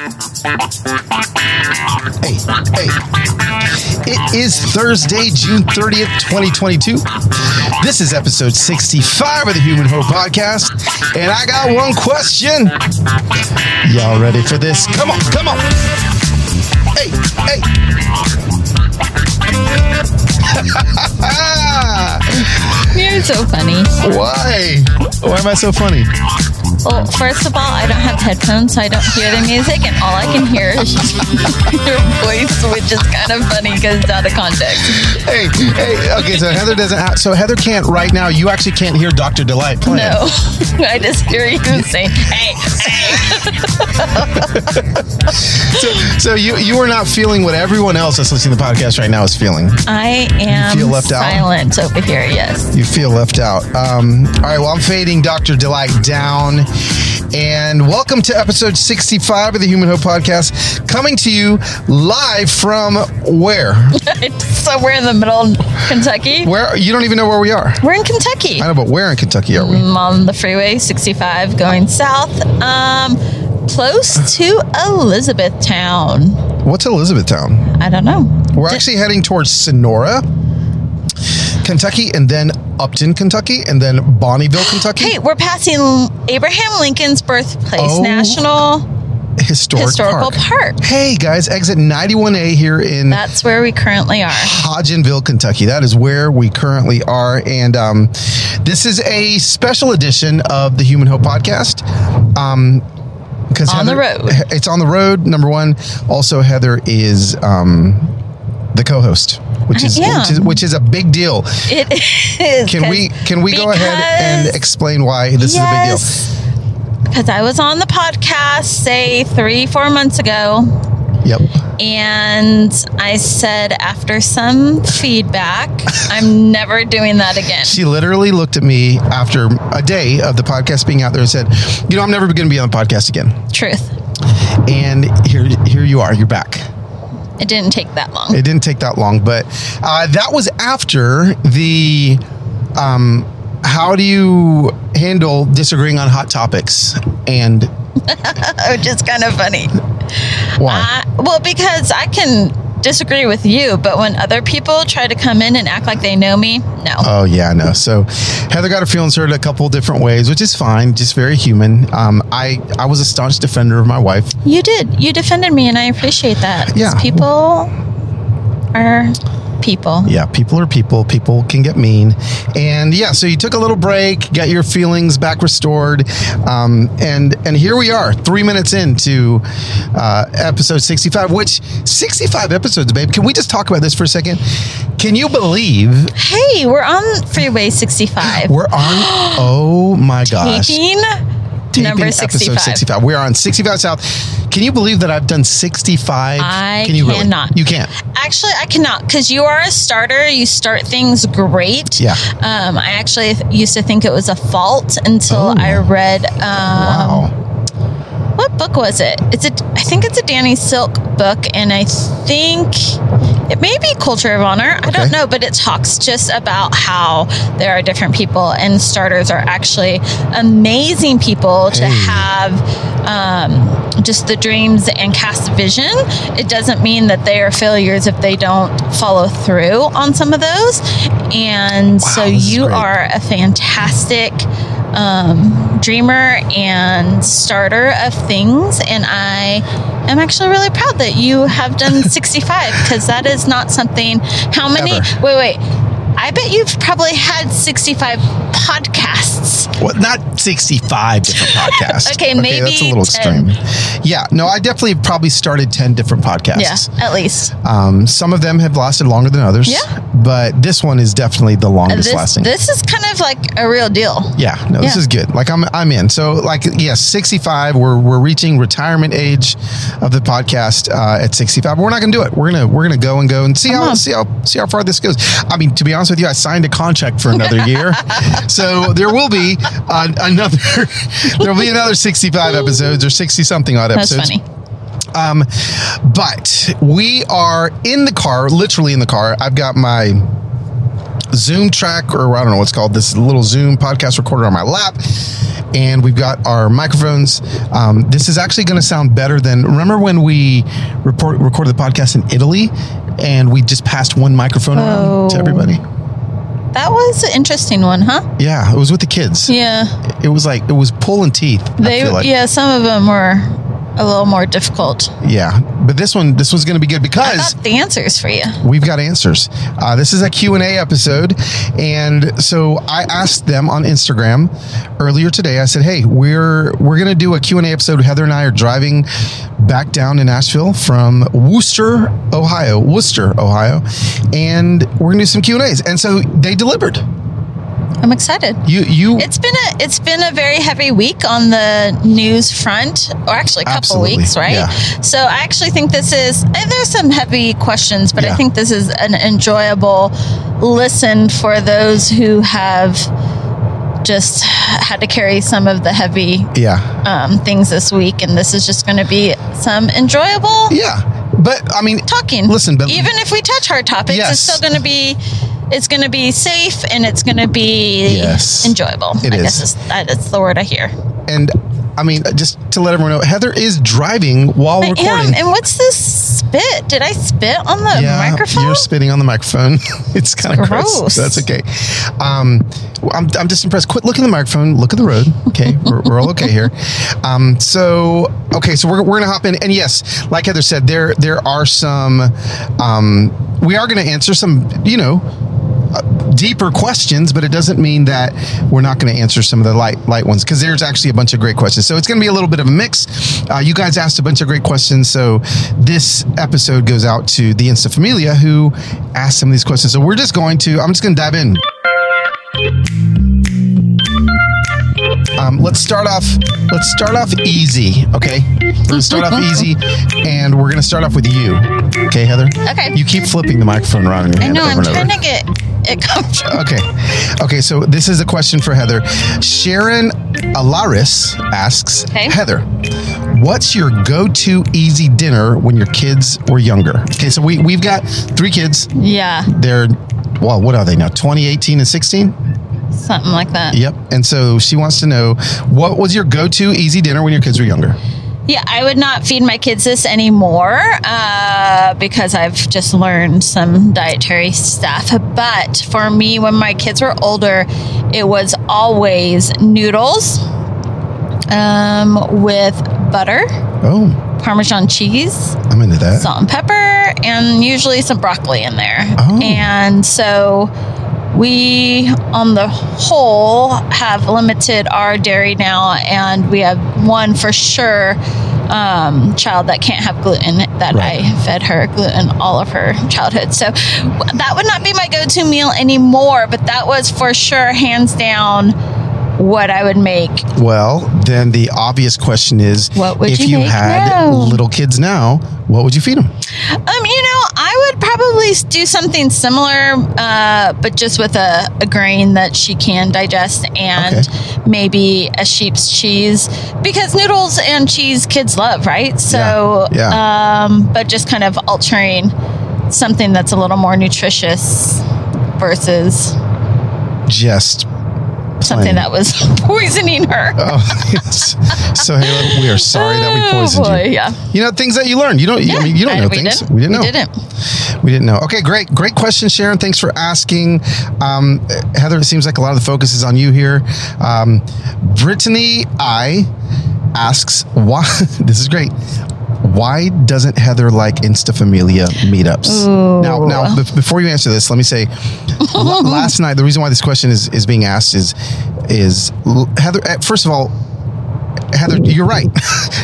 Hey, hey. It is Thursday, June 30th, 2022. This is episode 65 of the Human Hope Podcast. And I got one question. Y'all ready for this? Come on, come on. Hey, hey. You're so funny. Why? Why am I so funny? Well, first of all, I don't have headphones, so I don't hear the music, and all I can hear is your voice, which is kind of funny because it's out of context. Hey, hey. Okay, so Heather doesn't have, so Heather can't right now. You actually can't hear Dr. Delight playing. No, I just hear you saying, "Hey, hey." So, so you you are not feeling what everyone else that's listening to the podcast right now is feeling. I am feel left out? silent over here. Yes. You feel left out. Um, all right, well, I'm fading Dr. Delight down. And welcome to episode 65 of the Human Hope Podcast, coming to you live from where? Somewhere in the middle of Kentucky. Where? You don't even know where we are. We're in Kentucky. I know, but where in Kentucky are we? I'm on the freeway 65 going south. Um, close to Elizabethtown. What's Elizabethtown? I don't know. We're Di- actually heading towards Sonora, Kentucky, and then Upton, Kentucky, and then Bonnieville, Kentucky. Hey, we're passing Abraham Lincoln's birthplace, Oh, National Historic Historical Park. Hey guys, exit 91A here in That's where we currently are. Hodgenville, Kentucky. That is where we currently are. And um, this is a special edition of the Human Hope Podcast. Um, because On the road. It's on the road, number one. Also, Heather is um, the co host, which is, am. which is which is a big deal. It is. Can we can we go ahead and explain why this is a big deal? Because I was on the podcast, say three, four months ago, Yep. and I said after some feedback, I'm never doing that again. She literally looked at me after a day of the podcast being out there and said, "You know, I'm never going to be on the podcast again." Truth. And here, here you are. You're back. It didn't take that long. It didn't take that long, but uh, that was after the. Um, how do you handle disagreeing on hot topics? And Which is kind of funny. why? Uh, well, because I can disagree with you, but when other people try to come in and act like they know me, no. Oh yeah, no. So Heather got her feelings hurt a couple different ways, which is fine, just very human. Um, I I was a staunch defender of my wife. you did. You defended me, and I appreciate that. Yeah. People are people. Yeah, people are people. People can get mean, and yeah. So you took a little break, got your feelings back restored, um, and and here we are, three minutes into uh, episode sixty-five. Which sixty-five episodes, babe? Can we just talk about this for a second? Can you believe Hey, we're on Freeway 65. we're on? Oh my gosh! Taping Taping number episode 65. 65. We are on 65 South. Can you believe that I've done 65? I Can you really? cannot. You can't. Actually, I cannot because you are a starter. You start things great. Yeah. Um, I actually used to think it was a fault until Oh. I read. Um, Wow. What book was it? It's a. I think it's a Danny Silk book, and I think it may be Culture of Honor. I don't know, but it talks just about how there are different people, and starters are actually amazing people to Hey. have um, just the dreams and cast vision. It doesn't mean that they are failures if they don't follow through on some of those. And so you great. are a fantastic um, dreamer and starter of things. And I am actually really proud that you have done 65 because that is not something. How many? Ever. Wait, wait. I bet you've probably had 65 podcasts. Well, not 65 different podcasts. Okay, maybe that's a little 10. extreme. Yeah, no, I definitely probably started 10 different podcasts. Yeah, at least. Um, some of them have lasted longer than others. Yeah. But this one is definitely the longest This, lasting. this is kind of like a real deal. yeah, no, this is good. Like I'm, I'm in. So, like, yes, 65. We're we're reaching retirement age of the podcast uh, at 65. But we're not going to do it. We're gonna we're gonna go and go and see Come how on. see how see how far this goes. I mean, to be honest with you, I signed a contract for another year, so there will be uh, another there will be another 65 episodes or 60 something odd That's episodes. funny. Um, but we are in the car, literally in the car. I've got my Zoom track, or I don't know what's called this little Zoom podcast recorder on my lap, and we've got our microphones. Um, this is actually going to sound better than remember when we report, recorded the podcast in Italy, and we just passed one microphone around to Oh. everybody. That was an interesting one, huh? Yeah, it was with the kids. Yeah. It was like it was pulling teeth. They like. yeah, some of them were a little more difficult. yeah, but this one, this one's going to be good I because got the answers for you. we've got answers. Uh, this is a Q&A episode. And so I asked them on Instagram earlier today. I said, hey, we're, we're going to do a Q&A episode. Heather and I are driving back down to Nashville from Wooster, Ohio, Wooster, Ohio. And we're going to do some Q&As. And so they delivered. I'm excited. You, you, It's been a it's been a very heavy week on the news front, or actually a couple Absolutely, weeks, right? yeah. So I actually think this is eh, there's some heavy questions, but Yeah. I think this is an enjoyable listen for those who have just had to carry some of the heavy yeah. um, things this week, and this is just going to be some enjoyable Yeah. But I mean, talking. Listen, but- even if we touch hard topics, Yes. it's still going to be it's going to be safe and it's going to be Yes. enjoyable. It I is. guess is, that is the word I hear. and I mean, just to let everyone know, Heather is driving while I recording. am. And what's this spit? Did I spit on the microphone? You're spitting on the microphone. it's kind of gross. gross. That's okay. Um, I'm, I'm just impressed. Quit looking at the microphone. Look at the road. Okay, we're, we're all okay here. Um, so okay, so we're, we're gonna hop in, and yes, like Heather said, there there are some. Um, we are gonna answer some. You know. Deeper questions, but it doesn't mean that we're not going to answer some of the light light ones because there's actually a bunch of great questions. So it's going to be a little bit of a mix. Uh, you guys asked a bunch of great questions, so this episode goes out to the Insta Familia who asked some of these questions. So we're just going to. I'm just going to dive in. Um, let's start off. Let's start off easy. Okay, we're gonna start off easy, and we're gonna start off with you. Okay, Heather. Okay. You keep flipping the microphone around in your I hand know. I'm and over. trying to get it comfortable. Okay. Okay, so this is a question for Heather. Sharon Alaris asks Okay. Heather, what's your go to easy dinner when your kids were younger? Okay, so we, we've got three kids. Yeah, They're, well, what are they now? 20, 18, and 16? something like that. Yep. And so she wants to know what was your go to easy dinner when your kids were younger? Yeah, I would not feed my kids this anymore uh, because I've just learned some dietary stuff. But for me, when my kids were older, it was always noodles um, with butter, Oh, Parmesan cheese, I'm into that. salt and pepper, and usually some broccoli in there. Oh. And so we, on the whole, have limited our dairy now, and we have one for sure um, child that can't have gluten that Right. I fed her gluten all of her childhood. So that would not be my go to meal anymore, but that was for sure, hands down, what I would make. Well, then the obvious question is What would if you you had now? little kids now, what would you feed them? Um, you know, probably do something similar, uh, but just with a, a grain that she can digest and maybe a sheep's cheese because noodles and cheese kids love, right? So, Yeah, um, but just kind of altering something that's a little more nutritious versus Just something that was poisoning her. Oh, yes. So, Halo, we are sorry that we Oh, poisoned boy, you. yeah. You know things that you learned. You don't. I mean, you don't I- know we things. Didn't. We didn't know. We didn't. We didn't know. Okay, great, great question, Sharon. Thanks for asking. Um, Heather, it seems like a lot of the focus is on you here. Um, Brittany I asks why. this is great. Why doesn't Heather like Insta Familia meetups? Ooh. Now, now, be- before you answer this, let me say, l- last night the reason why this question is is being asked is is l- Heather. eh, First of all, Heather, you're right.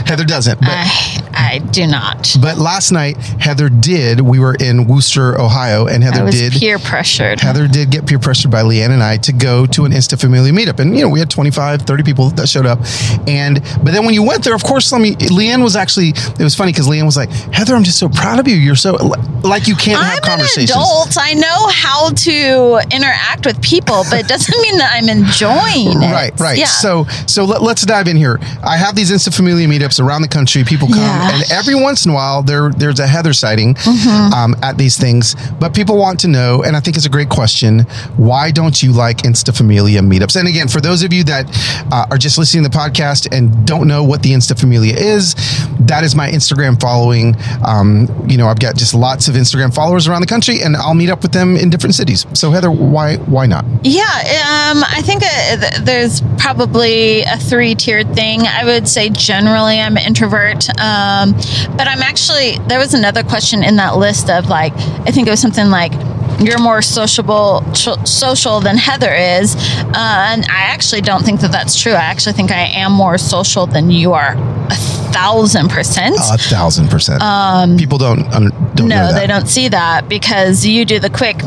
Heather doesn't. But I, I do not. but last night, Heather did. We were in Wooster, Ohio, and I Heather was did. peer pressured. Heather did get peer pressured by Leanne and I to go to an Insta Familia meetup. And, you know, we had 25, 30 people that showed up. And, but then when you went there, of course, let me, Leanne was actually, it was funny because Leanne was like, Heather, I'm just so proud of you. You're so, like, you can't have conversations. I'm an adult. I know how to interact with people, but it doesn't mean that I'm enjoying it. Right, right. Yeah. So, so let, us dive in here. I have these Insta Familia meetups around the country. People come, Yeah. and, every once in a while, there there's a Heather sighting Mm-hmm. um, at these things. But people want to know, and I think it's a great question. Why don't you like Insta Familia meetups? And again, for those of you that uh, are just listening to the podcast and don't know what the Insta Familia is, that is my Instagram following. Um, you know, I've got just lots of Instagram followers around the country, and I'll meet up with them in different cities. So Heather, why why not? Yeah, um, I think uh, th- there's probably a three tiered thing. I would say generally I'm an introvert, um, but I'm actually, there was another question in that list of like, I think it was something like, you're more sociable, social than Heather is, uh, and I actually don't think that that's true. I actually think I am more social than you are, a thousand percent. A thousand percent. People don't don't Um, No, they don't see that because you do the quick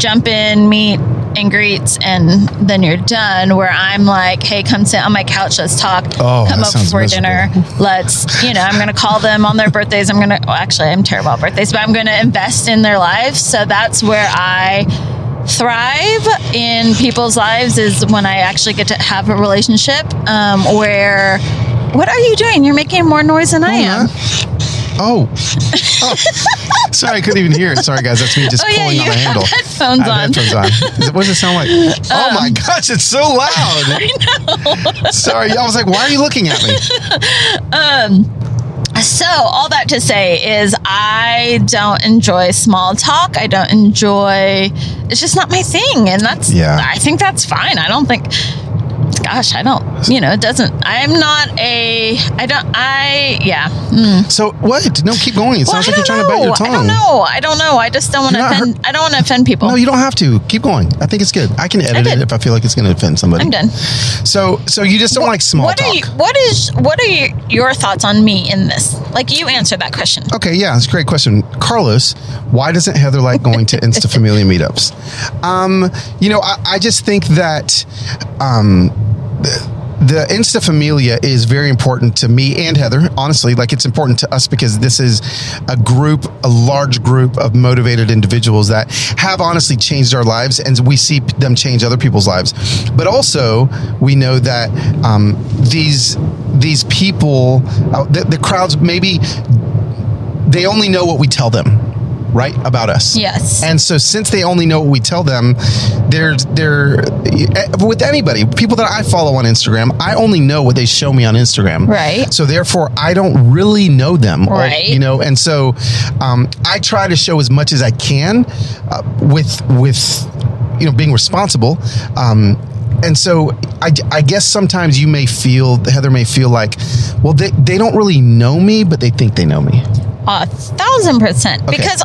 jump in, meet and greets, and then you're done. Where I'm like, hey, come sit on my couch, let's talk. Oh, come up for dinner. Let's, you know, I'm going to call them on their birthdays. I'm going to, well, actually, I'm terrible at birthdays, but I'm going to invest in their lives. So that's where I thrive in people's lives is when I actually get to have a relationship um, where. What are you doing? You're making more noise than I am. Oh. oh. Sorry, I couldn't even hear it. Sorry, guys. That's me just Oh, pulling you on the handle. headphones I on. headphones on. What does it sound like? oh Um, my gosh, it's so loud. I know. Sorry, I was like, why are you looking at me? um. So, all that to say is, I don't enjoy small talk. I don't enjoy. It's just not my thing, and that's. Yeah. I think that's fine. I don't think. Gosh, I don't. You know, it doesn't. I'm not a. I don't. I. Yeah. Mm. So what? No, keep going. It Well, sounds I like you're trying to bite your tongue. I don't know. I don't know. I just don't want to offend. I don't want to offend people. No, you don't have to. Keep going. I think it's good. I can edit did. it if I feel like it's going to offend somebody. I'm done. So, so you just don't like small what talk. are you? What is? What are your, your thoughts on me in this? Like you answer that question. Okay, yeah, it's a great question. Carlos, why doesn't Heather like going to Insta Familia meetups? Um, you know, I, I just think that um, the, the Insta Familia is very important to me and Heather, honestly. Like, it's important to us because this is a group, a large group of motivated individuals that have honestly changed our lives, and we see them change other people's lives. But also, we know that um, these these people, uh, the, the crowds, maybe they only know what we tell them, right, about us. Yes. And so, since they only know what we tell them, they're they're eh, with anybody, people that I follow on Instagram, I only know what they show me on Instagram. Right. So therefore, I don't really know them. or- Right. you know, and so um, I try to show as much as I can uh, with with you know being responsible. Um, and so I, I guess sometimes you may feel Heather may feel like, well, they, they don't really know me, but they think they know me. A thousand percent. Okay. Because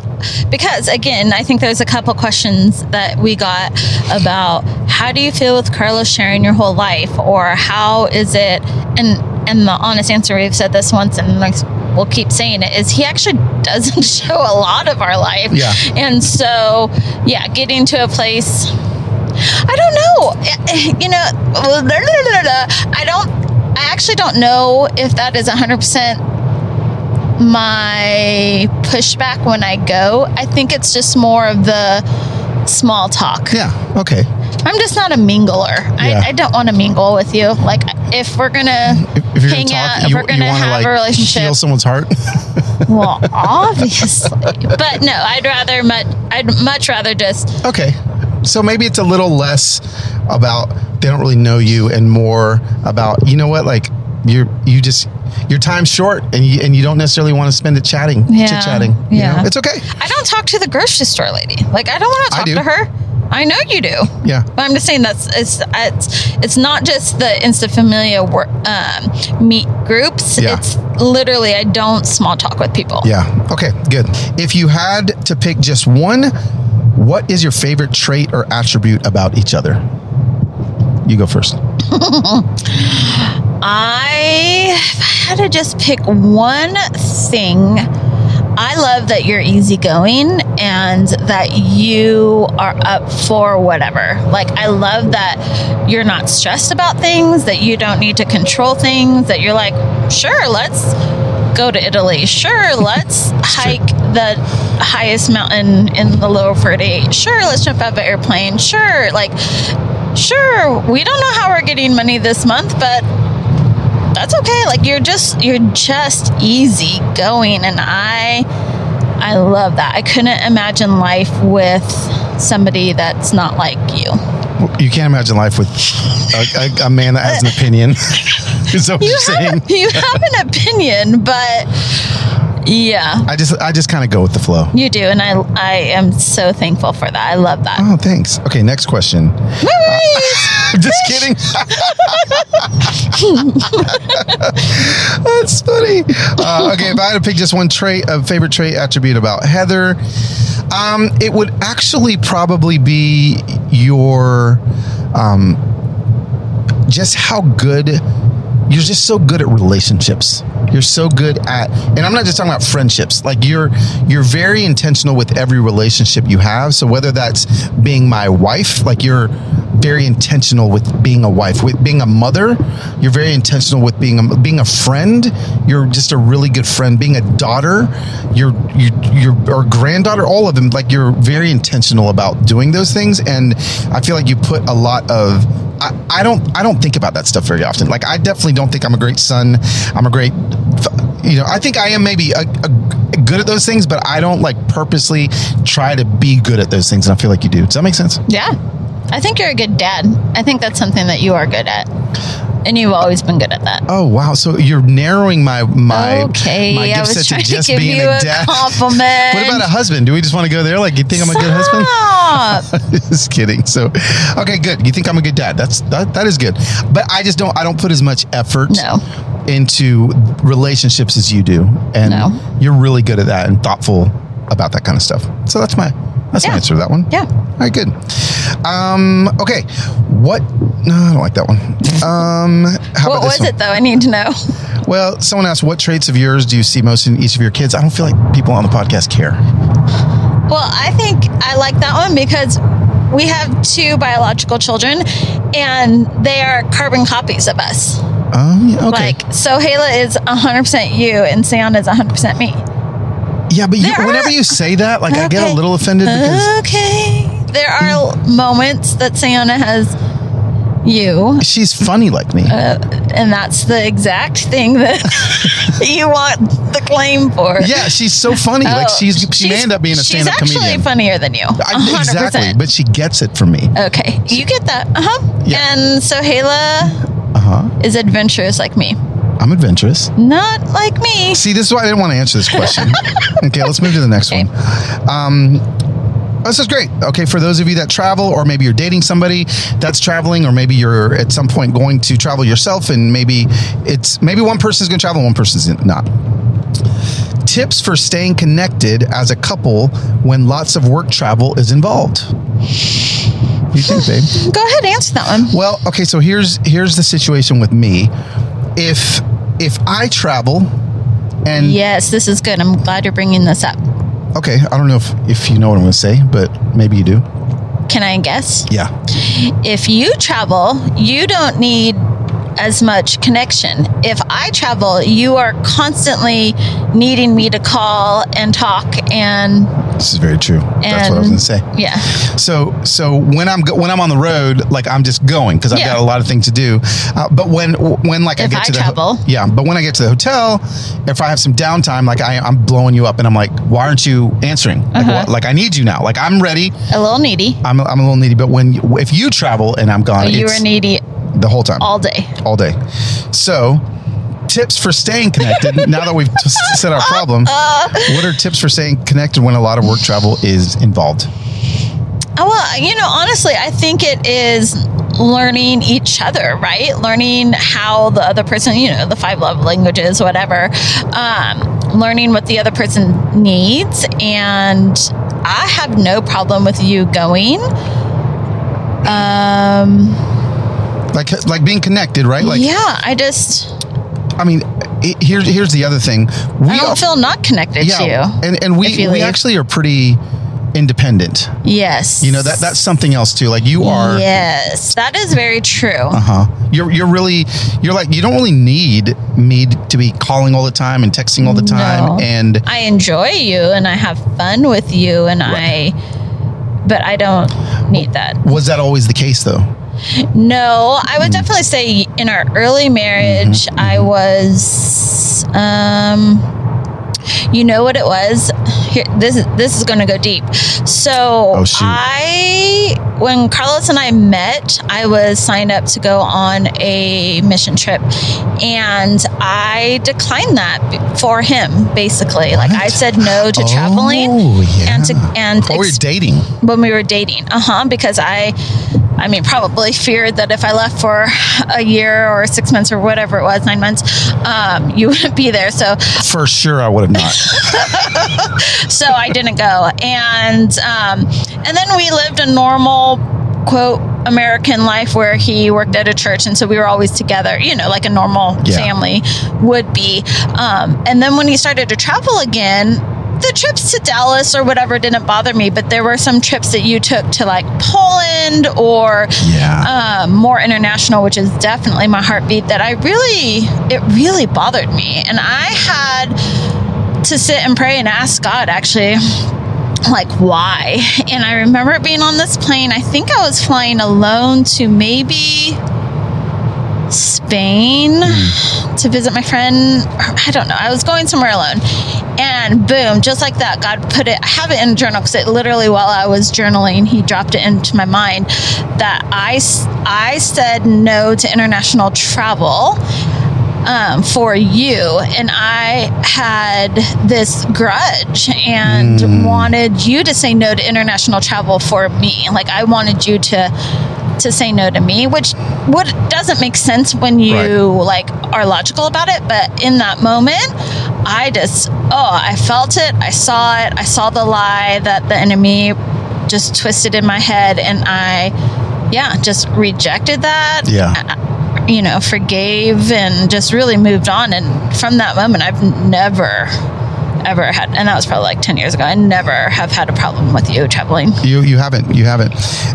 because again, I think there's a couple questions that we got about how do you feel with Carlos sharing your whole life or how is it and and the honest answer we've said this once and like we'll keep saying it is he actually doesn't show a lot of our life. Yeah. And so yeah, getting to a place I don't know. You know, I don't I actually don't know if that is 100% my pushback when I go. I think it's just more of the small talk. Yeah. Okay. I'm just not a mingler. Yeah. I, I don't want to mingle with you. Like, if we're gonna If, if hang gonna talk, out, if you, we're gonna have like, a relationship, heal someone's heart. well, obviously. But no, I'd rather much. I'd much rather just Okay. So maybe it's a little less about they don't really know you and more about you know what like you're you just your time's short and you and you don't necessarily want to spend it chatting Yeah, chit chatting you yeah. know? it's okay I don't talk to the grocery store lady. Like, I don't want to talk to her. I know you do. yeah But I'm just saying that's it's it's it's not just the Insta Familia wor- um, meet groups. Yeah. It's literally I don't small talk with people. yeah okay good if you had to pick just one what is your favorite trait or attribute about each other you go first I had to just pick one thing. I love that you're easygoing and that you are up for whatever. Like, I love that you're not stressed about things, that you don't need to control things, that you're like, sure, let's go to Italy. Sure, let's hike the highest mountain in the lower 48. Sure, let's jump out of an airplane. Sure, like, sure, we don't know how we're getting money this month, but that's okay. Like you're just you're just easy going and I I love that. I couldn't imagine life with somebody that's not like you. You can't imagine life with a, a, a man that has an opinion. Is that what You you're saying? have, you have an opinion, but yeah, I just I just kind of go with the flow. you do, and I I am so thankful for that. I love that. Oh, thanks. Okay, next question. Memories. just kidding. That's funny. Uh, okay, if I had to pick just one trait, a favorite trait attribute about Heather, um, it would actually probably be your um, just how good you're just so good at relationships. You're so good at and i'm not just talking about friendships. Like you're you're very intentional with every relationship you have. So whether that's being my wife like you're very intentional with being a wife with being a mother you're very intentional with being a being a friend you're just a really good friend being a daughter you're you you're or granddaughter all of them like you're very intentional about doing those things and i feel like you put a lot of I, I don't I don't think about that stuff very often. Like I definitely don't think I'm a great son. I'm a great you know, I think I am maybe a, a, good at those things, but I don't like purposely try to be good at those things and I feel like you do. Does that make sense? Yeah. I think you're a good dad. I think that's something that you are good at. And you've always been good at that. Oh wow! So you're narrowing my my okay, my I was trying to just give being you a dad. compliment. what about a husband? Do we just want to go there? Like you think I'm a good husband? husband? just kidding. So, okay, good. You think I'm a good dad? That's that, that is good. But I just don't. I don't put as much effort No. into relationships as you do, and No. you're really good at that and thoughtful about that kind of stuff. So that's my that's Yeah. answer to that one. Yeah. All right, good. Um, okay, what? No, I don't like that one. Um, how What was one? it though? I need to know. Well, someone asked, "What traits of yours do you see most in each of your kids?" I don't feel like people on the podcast care. Well, I think I like that one because we have two biological children and they are carbon copies of us. Um, yeah, okay. Like, so Hayla is 100% you and Sion is 100% me. Yeah, but you, are- whenever you say that, like I get a little offended because Okay. There are moments that Sienna has you, she's funny like me. uh, and that's the exact thing that you want the claim for. yeah, she's so funny. like Oh, she's she may end up being a stand-up comedian. She's actually funnier than you. 100%. exactly, but she gets it from me. Okay, you get that. Uh huh. Yeah. And so Hayla Uh huh. is adventurous like me, I'm adventurous. not like me. See, this is why I didn't want to answer this question. okay, let's move to the next Okay. one. Um, this is great. Okay, for those of you that travel, or maybe you're dating somebody that's traveling, or maybe you're at some point going to travel yourself, and maybe it's maybe one person's going to travel, one person's not. Tips for staying connected as a couple when lots of work travel is involved. You think, babe? Go ahead, answer that one. Well, okay, so here's here's the situation with me. If if I travel and Yes, this is good. I'm glad you're bringing this up. okay, I don't know if if you know what I'm going to say, but maybe you do. Can I guess? Yeah. If you travel, you don't need as much connection. If I travel, you are constantly needing me to call and talk and This is very true. That's what I was going to say. yeah. So so when I'm go- when I'm on the road, like I'm just going because I've Yeah. got a lot of things to do. Uh, but when when like I If get I to the ho- travel. yeah. But when I get to the hotel, if I have some downtime, like I, I'm blowing you up, and I'm like, why aren't you answering? Like, Uh-huh. what- like I need you now. Like I'm ready. A little needy. I'm, I'm a little needy. But when if you travel and I'm gone, You it's were needy the whole time, all day. all day. So. Tips for staying connected. now that we've said our problem, what are tips for staying connected when a lot of work travel is involved? Oh, Well, you know, honestly, I think it is learning each other, right? Learning how the other person, you know, the five love languages, whatever, um, learning what the other person needs. And I have no problem with you going. Um, Like like being connected, right? Like yeah, I just, I mean, here's here's the other thing. We I don't all- feel not connected to you. and and we we leave. actually are pretty independent. Yes. You know that that's something else too. Like you are. Yes, that is very true. Uh huh. You're you're really you're like you don't really need me to be calling all the time and texting all the time No. and I enjoy you and I have fun with you and I but I don't need that. was that always the case though? No, I would definitely say in our early marriage, I was, um, you know what it was. Here, this is this is going to go deep. So Oh. I, when Carlos and I met, I was signed up to go on a mission trip, and I declined that for him. Basically, like I said no to traveling Oh, yeah. and to and Or we were dating. when we were dating. Uh huh. Because I, I mean, probably feared that if I left for a year or six months or whatever it was, nine months, um, you wouldn't be there. So, For sure, I would have not. so I didn't go. And, um, and then we lived a normal, quote, American life where he worked at a church. And so we were always together, you know, like a normal Yeah. family would be. Um, and then when he started to travel again, the trips to Dallas or whatever didn't bother me, but there were some trips that you took to like Poland or Yeah. um, more international, which is definitely my heartbeat. That I really, it really bothered me, and I had to sit and pray and ask God actually. Like why? And I remember being on this plane. I think I was flying alone to maybe Spain to visit my friend. I don't know. I was going somewhere alone. And boom, just like that, God put it. I have it in a journal because it literally, while I was journaling, He dropped it into my mind that I, I said no to international travel um, for you. And I had this grudge and wanted you to say no to international travel for me. Like, I wanted you to to say no to me, which what doesn't make sense when you like are logical about it. But in that moment, I just oh, I felt it, I saw it, I saw the lie that the enemy just twisted in my head, and I yeah, just rejected that. Yeah. Uh, you know, forgave and just really moved on. And from that moment, I've never, ever had, and that was probably like 10 years ago, I never have had a problem with you traveling. You you haven't you haven't,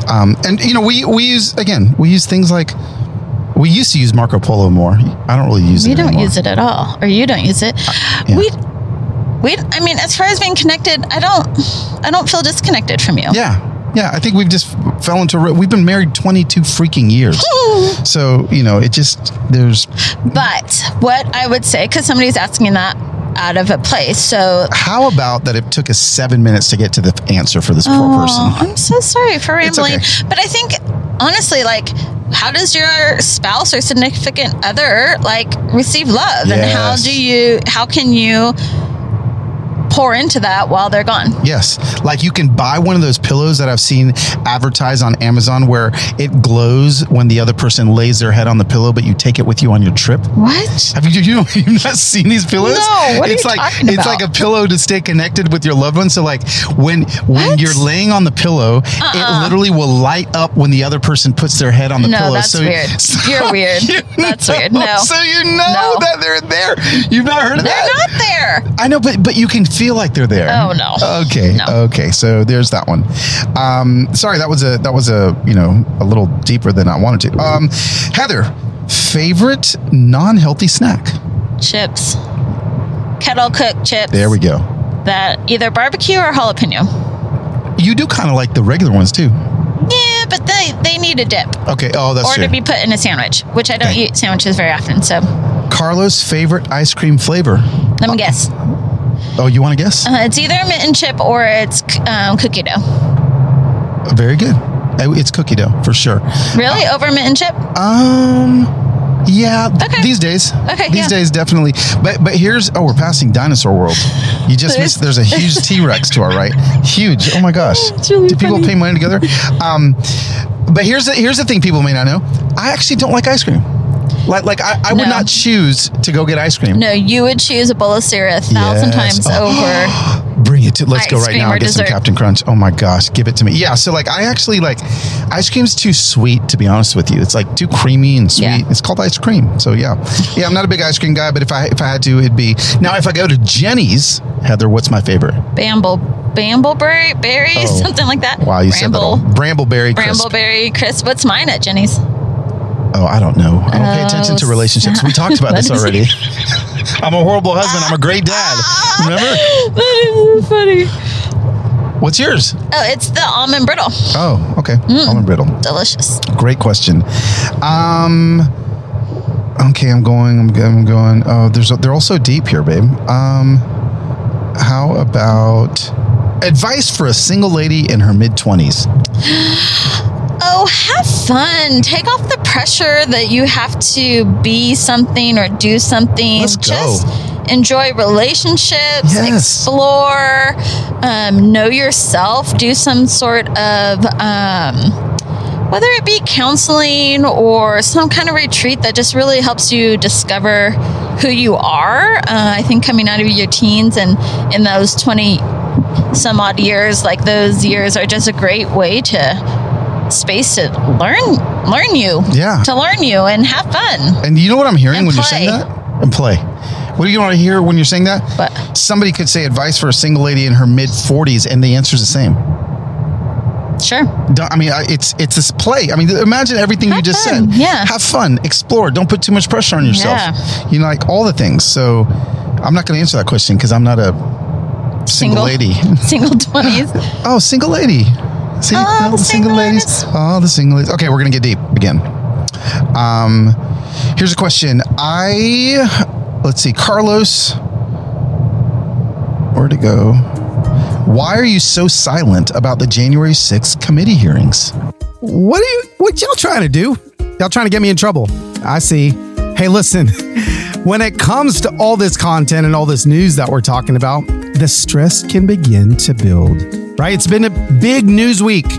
um, and you know we we use again we use things like we used to use Marco Polo more. I don't really use We it. We don't anymore. use it at all, or you don't use it. yeah. We, we. I mean, as far as being connected, I don't. I don't feel disconnected from you. Yeah. Yeah, I think we've just fell into. We've been married twenty two freaking years, so you know it just there's. But what I would say, because somebody's asking that out of a place, so. How about that? It took us seven minutes to get to the answer for this poor Oh, person. I'm so sorry for rambling. okay. But I think honestly, like, how does your spouse or significant other like receive love, and how do you? How can you pour into that while they're gone? Yes, like you can buy one of those pillows that I've seen advertised on Amazon, where it glows when the other person lays their head on the pillow, but you take it with you on your trip. What? Have you, you you've not seen these pillows? No, what are it's you like talking it's about? like a pillow to stay connected with your loved one. So like when when What? you're laying on the pillow, it Uh-uh. literally will light up when the other person puts their head on the No, pillow. that's weird. You're weird. you That's know- weird. No. So you know No. that they're there. You've not heard of that? They're not there. I know, but but you can feel like they're there. Oh, no. Okay. No. Okay. So there's that one. Um, sorry, that was a that was a you know a little deeper than I wanted to. Um, Heather, favorite non-healthy snack? Chips. Kettle cooked chips. There we go. That either barbecue or jalapeno. You do kind of like the regular ones too. Yeah, but they they need a dip. Okay. Oh, that's or true. to be put in a sandwich, which I don't Okay. eat sandwiches very often. So Carlos' favorite ice cream flavor. let me guess. Oh, you want to guess? Uh, it's either mint and chip or it's um, cookie dough. Very good. Uh, It's cookie dough for sure. Really? Over mitten chip? Um, yeah. Okay. These days. Okay, These yeah. days, definitely. But but here's oh, we're passing Dinosaur World. You just missed. There's a huge T Rex to our right. Huge. Oh my gosh. Really Do people funny. pay money together? Um, but here's the here's the thing people may not know. I actually don't like ice cream. Like like I, I would No. not choose to go get ice cream. No, you would choose a bowl of cereal a thousand Yes. times Oh. over. Bring it to. Let's Ice go right cream now or and get some dessert. Captain Crunch. Oh my gosh, give it to me. Yeah. So like, I actually like ice cream's too sweet to be honest with you. It's like too creamy and sweet. Yeah. It's called ice cream. So yeah, yeah. I'm not a big ice cream guy, but if I if I had to, it'd be now. If I go to Jeni's, Heather, what's my favorite? Bamble, bambleberry berry, Oh. something like that. Wow, you said that. All. Bramble, Brambleberry crisp. brambleberry crisp. What's mine at Jeni's? Oh, I don't know. I don't pay attention to Oh, relationships. We talked about this already. I'm a horrible husband. I'm a great dad. Remember? that is so funny. What's yours? Oh, it's the almond brittle. Oh, okay. Almond brittle. Delicious. Great question. Um, okay, I'm going. I'm, I'm going. Oh, there's a, they're all so deep here, babe. Um, how about advice for a single lady in her mid twenties? Have fun. Take off the pressure that you have to be something or do something. Let's go. Just enjoy relationships, Yes. explore, um, know yourself, do some sort of. Um, whether it be counseling or some kind of retreat that just really helps you discover who you are. Uh, I think coming out of your teens and in those 20 some odd years, like those years are just a great way to space to learn learn you. Yeah. To learn you and have fun. And you know what I'm hearing And when you're saying that? And play. What do you want to hear when you're saying that? What? Somebody could say advice for a single lady in her mid 40s, and the answer's the same. Sure. Don't, I mean, it's it's this play. I mean, imagine everything you just fun, said. yeah. Have fun, explore. Don't put too much pressure on yourself. Yeah. You know, like all the things. So, I'm not going to answer that question because I'm not a single, Single. lady. Single 20s. oh, single lady. See, Oh, no, the single ladies. Oh, the single ladies. Okay, we're going to get deep again. Um, here's a question. I let's see, Carlos. Where'd it go? Why are you so silent about the January 6th committee hearings? What are you what y'all trying to do? Y'all trying to get me in trouble. I see. Hey, listen. When it comes to all this content and all this news that we're talking about, the stress can begin to build. Right? It's been a big news week.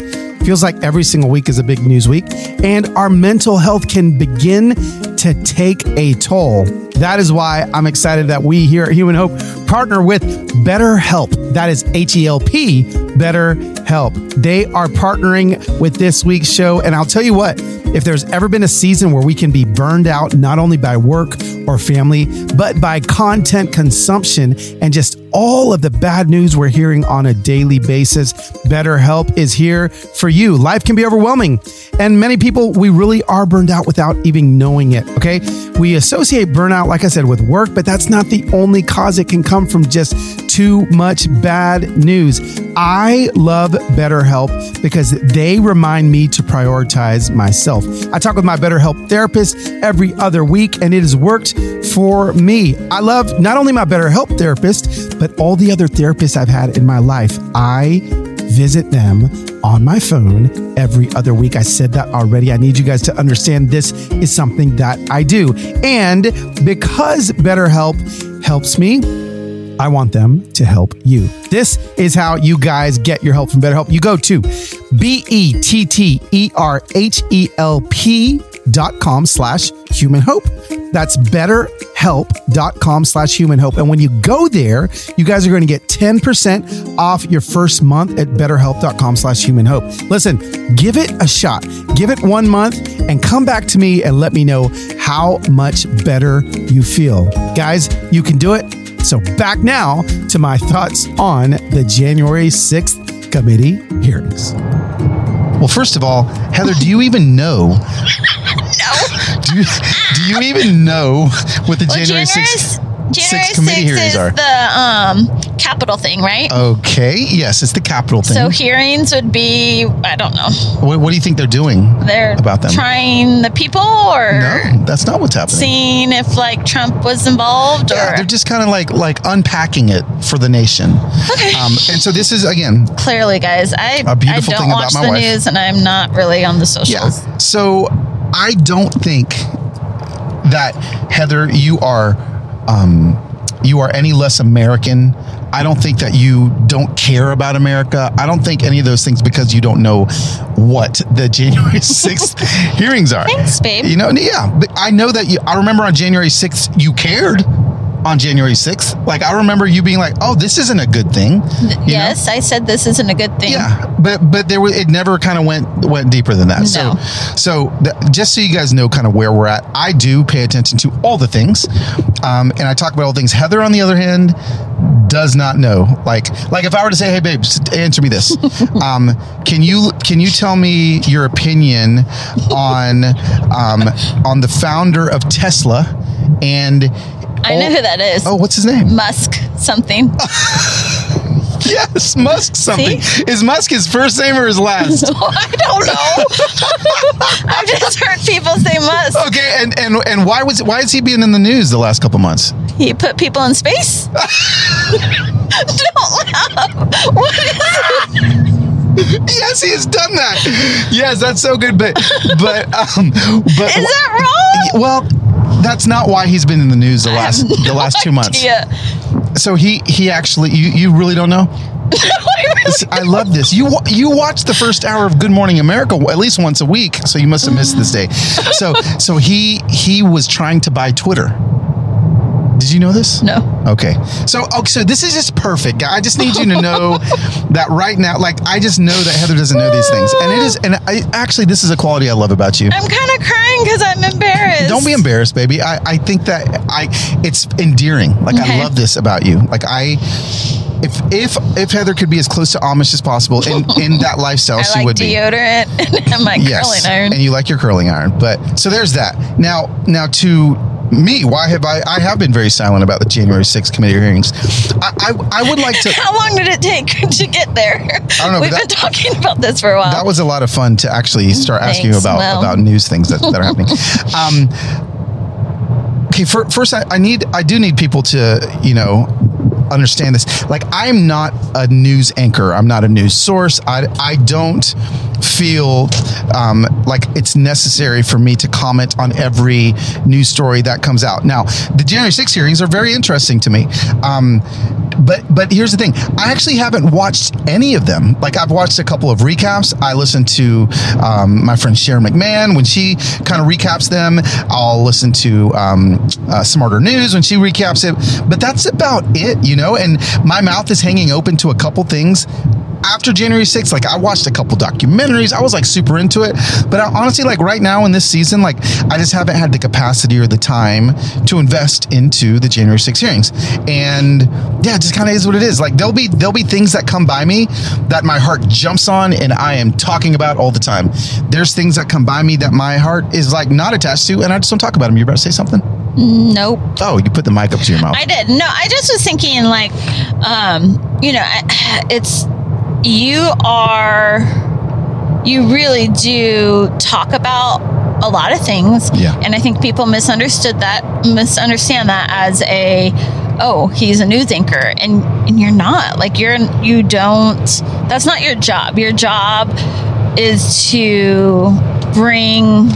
Feels like every single week is a big news week, and our mental health can begin to take a toll. That is why I'm excited that we here at Human Hope partner with BetterHelp. That is H E L P, BetterHelp. They are partnering with this week's show. And I'll tell you what, if there's ever been a season where we can be burned out, not only by work or family, but by content consumption and just all of the bad news we're hearing on a daily basis, BetterHelp is here for you. Life can be overwhelming. And many people, we really are burned out without even knowing it. Okay. We associate burnout, like I said, with work, but that's not the only cause. It can come from just too much bad news. I love BetterHelp because they remind me to prioritize myself. I talk with my BetterHelp therapist every other week, and it has worked for me. I love not only my BetterHelp therapist, but all the other therapists I've had in my life. I visit them on my phone every other week. I said that already. I need you guys to understand this is something that I do. And because BetterHelp helps me, I want them to help you. This is how you guys get your help from BetterHelp. You go to B E T T E R H E L P dot com slash human hope. That's betterhelp.com slash human hope. And when you go there, you guys are going to get 10% off your first month at betterhelp.com slash human hope. Listen, give it a shot. Give it one month and come back to me and let me know how much better you feel. Guys, you can do it. So back now to my thoughts on the January 6th committee hearings. Well, first of all, Heather, do you even know? No. Do you, do you even know what the Well, January January, 6th? January six committee 6th hearings is are. the um, Capitol thing, right? Okay, yes, it's the Capitol thing. So hearings would be, I don't know, what, what do you think they're doing they're about them? trying the people or no, that's not what's happening. seeing if like Trump was involved Yeah, or they're just kind of like like unpacking it for the nation. Okay. Um, and so this is again, clearly, guys, I, A beautiful I don't thing about watch my the wife. news and I'm not really on the yeah. socials. So I don't think that Heather, you are um, you are any less American. I don't think that you don't care about America. I don't think any of those things because you don't know what the January 6th hearings are. Thanks, babe. You know, yeah, I know that you. I remember on January sixth, you cared. On January sixth, like I remember you being like, "Oh, this isn't a good thing." you know? yes, I said this isn't a good thing. Yeah, but but there was it never kind of went went deeper than that. No. So so just so you guys know kind of where we're at, I do pay attention to all the things, um, and I talk about all things. Heather, on the other hand, does not know. Like like if I were to say, "Hey, babe, answer me this," um, can you can you tell me your opinion on um, on the founder of Tesla and I know who that is. oh, what's his name? Musk something. yes, Musk something. Is Musk his first name or his last? I don't know. I've just heard people say Musk. Okay, and and and why was why is he being in the news the last couple months? He put people in space. don't laugh. What is yes, he has done that. Yes, that's so good. But but um, but Is that wrong? well, that's not why he's been in the news the last the last two months. idea. So he he actually you you really don't know. I really I love this. You you watch the first hour of Good Morning America at least once a week, so you must have missed this day. So so he he was trying to buy Twitter. Did you know this? No. Okay. So okay, so this is just perfect. I just need you to know that right now like I just know that Heather doesn't know these things. And it is and I actually this is a quality I love about you. I'm kind of crying because I'm embarrassed. Don't be embarrassed, baby. I, I think that I it's endearing. Like I love this about you. Like I if if if Heather could be as close to Amish as possible in in that lifestyle, I she like would be. deodorant and my curling iron. and you like your curling iron. But so there's that. Now now to me, why have I I have been very silent about the January 6th committee hearings. I I, I would like to How long did it take to get there? I don't know, We've but been talking about this for a while. that was a lot of fun to actually start asking you about Well. about news things that, that are happening. Um, okay, for, first I, I need I do need people to you know understand this. Like I'm not a news anchor. I'm not a news source. I I don't feel um, like it's necessary for me to comment on every news story that comes out. Now, the January 6 hearings are very interesting to me. Um, but but here's the thing i actually haven't watched any of them like i've watched a couple of recaps i listen to um, my friend sharon mcmahon when she kind of recaps them i'll listen to um, uh, smarter news when she recaps it but that's about it you know and my mouth is hanging open to a couple things after January 6th, like I watched a couple documentaries. I was like super into it. But I, honestly, like right now in this season, like I just haven't had the capacity or the time to invest into the January 6th hearings. And yeah, it just kind of is what it is. Like there'll be there'll be things that come by me that my heart jumps on and I am talking about all the time. There's things that come by me that my heart is like not attached to and I just don't talk about them. You're about to say something? Nope. Oh, you put the mic up to your mouth. I did. No, I just was thinking like, um, you know, it's you are you really do talk about a lot of things. Yeah. And I think people misunderstood that misunderstand that as a oh, he's a news anchor and and you're not. Like you're you don't that's not your job. Your job is to bring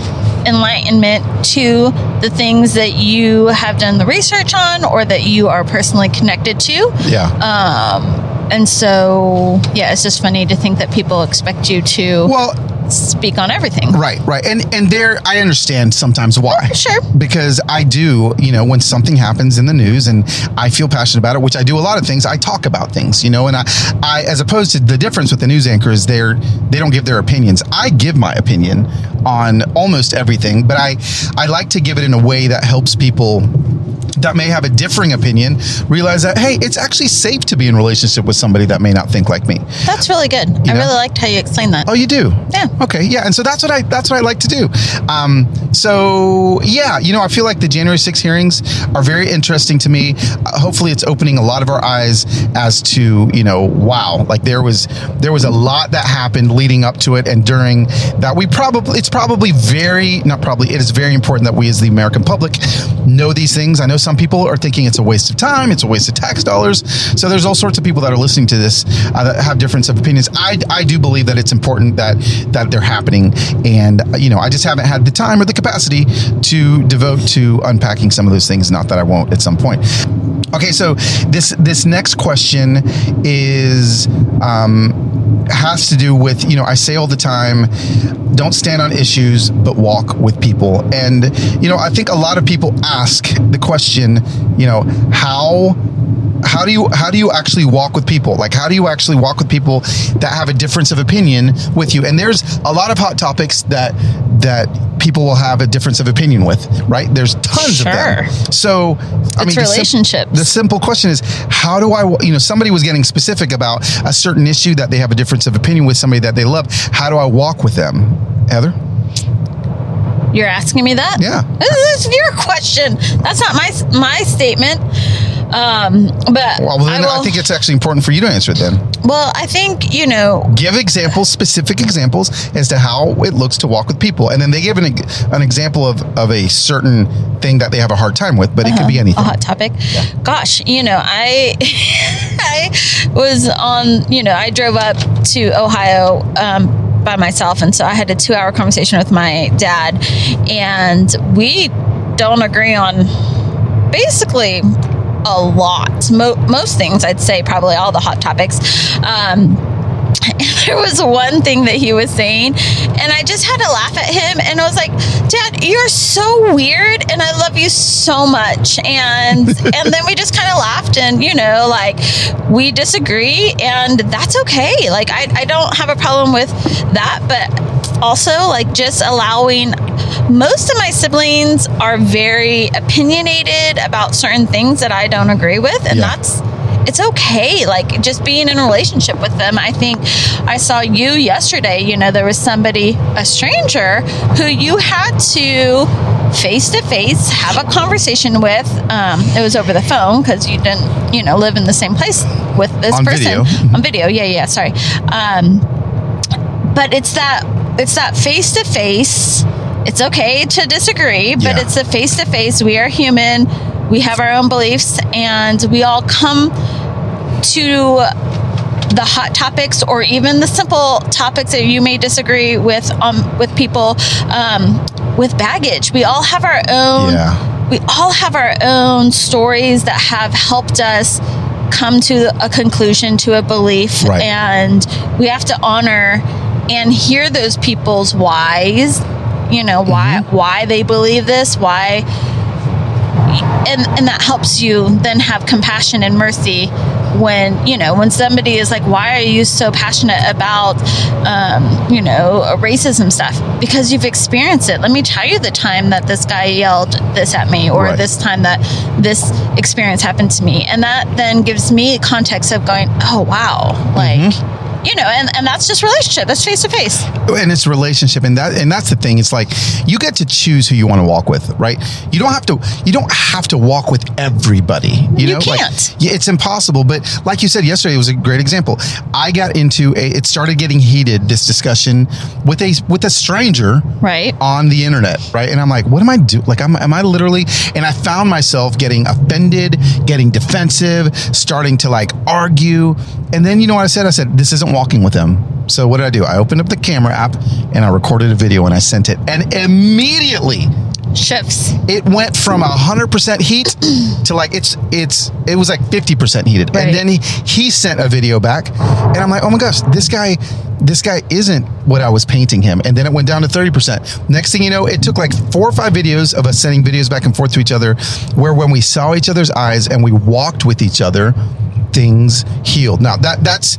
enlightenment to the things that you have done the research on or that you are personally connected to. yeah. Um, and so, yeah, it's just funny to think that people expect you to well, speak on everything. Right, right. And and there I understand sometimes why. Oh, sure. Because I do, you know, when something happens in the news and I feel passionate about it, which I do a lot of things, I talk about things, you know, and I I as opposed to the difference with the news anchors, they're they don't give their opinions. I give my opinion on almost everything, but I I like to give it in a way that helps people that may have a differing opinion realize that hey, it's actually safe to be in relationship with somebody that may not think like me. That's really good. I know? really liked how you explained that. Oh, you do? Yeah. Okay. Yeah. And so that's what I that's what I like to do. Um, so yeah, you know, I feel like the January 6 hearings are very interesting to me. Uh, hopefully, it's opening a lot of our eyes as to you know, wow, like there was there was a lot that happened leading up to it and during that. We probably it's probably very not probably it is very important that we as the American public know these things. I know some people are thinking it's a waste of time, it's a waste of tax dollars. So there's all sorts of people that are listening to this uh, that have difference of opinions. I, I do believe that it's important that that they're happening, and uh, you know I just haven't had the time or the capacity to devote to unpacking some of those things. Not that I won't at some point. Okay, so this this next question is um, has to do with you know I say all the time, don't stand on issues, but walk with people. And you know I think a lot of people ask the question, you know how how do you how do you actually walk with people? Like how do you actually walk with people that have a difference of opinion with you? And there's a lot of hot topics that that people will have a difference of opinion with right? There's tons of them. So i It's mean the relationships. the simple question is how do i you know somebody was getting specific about a certain issue that they have a difference of opinion with somebody that they love. How do i walk with them? Heather You're asking me that? Yeah. This is your question. That's not my my statement. Um, but Well, then I, I, think it's actually important for you to answer it then. well, I think you know Give examples, specific examples as to how it looks to walk with people. And then they give an, an example of, of a certain thing that they have a hard time with, but it could be anything. a hot topic. Gosh, you know, I I was on, you know, I drove up to Ohio um, by myself, and so I had a two-hour conversation with my dad, and we don't agree on basically a lot. Mo- most things, I'd say, probably all the hot topics. Um, there was one thing that he was saying, and I just had to laugh at him. And I was like, "Dad, you're so weird, and I love you so much." And and then we just kind of laughed, and you know, like we disagree, and that's okay. Like I I don't have a problem with that, but also like just allowing. Most of my siblings are very opinionated about certain things that I don't agree with, and Yeah. that's it's okay like just being in a relationship with them. I think i saw you yesterday you know there was somebody a stranger who you had to face to face have a conversation with um, it was over the phone because you didn't you know live in the same place with this On person. video. on video yeah yeah sorry. Um, but it's that it's that face to face it's okay to disagree but Yeah. it's a face to face we are human. We have our own beliefs and we all come to the hot topics or even the simple topics that you may disagree with um, with people um, with baggage we all have our own Yeah. we all have our own stories that have helped us come to a conclusion to a belief Right. and we have to honor and hear those people's whys you know why Mm-hmm. why they believe this why and and that helps you then have compassion and mercy when you know when somebody is like why are you so passionate about um, you know racism stuff because you've experienced it let me tell you the time that this guy yelled this at me or Right. this time that this experience happened to me and that then gives me context of going oh wow like Mm-hmm. You know and, and that's just relationship that's face to face and it's relationship and that and that's the thing it's like you get to choose who you want to walk with right you don't have to you don't have to walk with everybody you You know can't. yeah, it's impossible but like you said yesterday it was a great example i got into a it started getting heated this discussion with a with a stranger right on the internet, right? And I'm like, what am I doing? Like, I'm, am I literally? And I found myself getting offended, getting defensive, starting to like argue. And then you know what I said? I said, this isn't walking with him. So what did I do? I opened up the camera app and I recorded a video and I sent it. And immediately shifts it went from hundred percent heat to like it's it's it was like fifty percent heated, Right. and then he he sent a video back, and I'm like, oh my gosh, this guy this guy isn't what I was painting him, and then it went down to thirty percent. Next thing you know, it took like four or five videos of us sending videos back and forth to each other, where when we saw each other's eyes and we walked with each other, things healed. Now that that's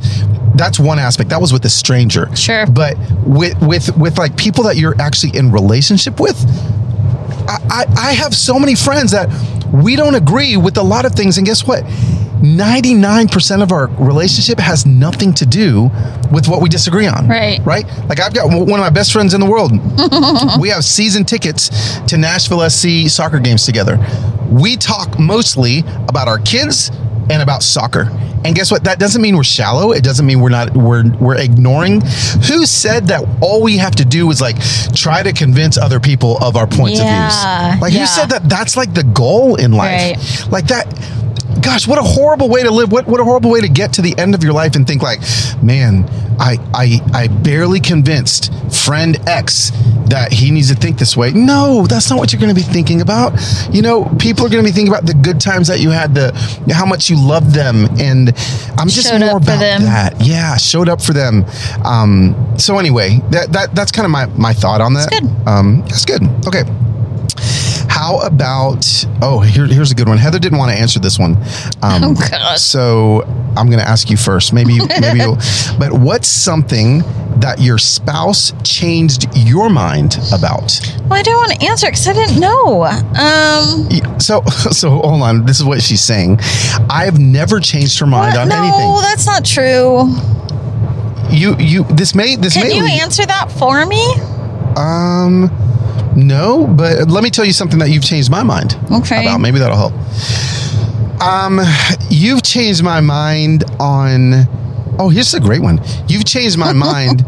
that's one aspect. That was with a stranger. Sure. But with with with like people that you're actually in relationship with, I, I, I have so many friends that we don't agree with a lot of things. And guess what? 99% of our relationship has nothing to do with what we disagree on. Right. Right? Like I've got one of my best friends in the world. we have season tickets to Nashville SC soccer games together. We talk mostly about our kids and about soccer. And guess what? That doesn't mean we're shallow. It doesn't mean we're not we're we're ignoring. Who said that all we have to do is like try to convince other people of our points Yeah, of views? Like yeah. who said that that's like the goal in life? Right. Like that gosh, what a horrible way to live. What what a horrible way to get to the end of your life and think like, man, I I I barely convinced friend X that he needs to think this way. No, that's not what you're going to be thinking about. You know, people are going to be thinking about the good times that you had, the how much you loved them, and I'm just Showed more about that. Yeah, showed up for them. Um, so anyway, that that that's kind of my my thought on that. That's good. Um, that's good. Okay. How about oh here, here's a good one. Heather didn't want to answer this one. Um, Oh, God. So I'm going to ask you first. Maybe maybe you'll. But what's something that your spouse changed your mind about? Well, I don't want to answer because I didn't know. Um, So so hold on. This is what she's saying. I've never changed her mind what? on no, anything. No, that's not true. You you this may this Can may you lead- answer that for me? Um, no, but let me tell you something that you've changed my mind Okay. about. Maybe that'll help. Um, you've changed my mind on. Oh, here's a great one. You've changed my mind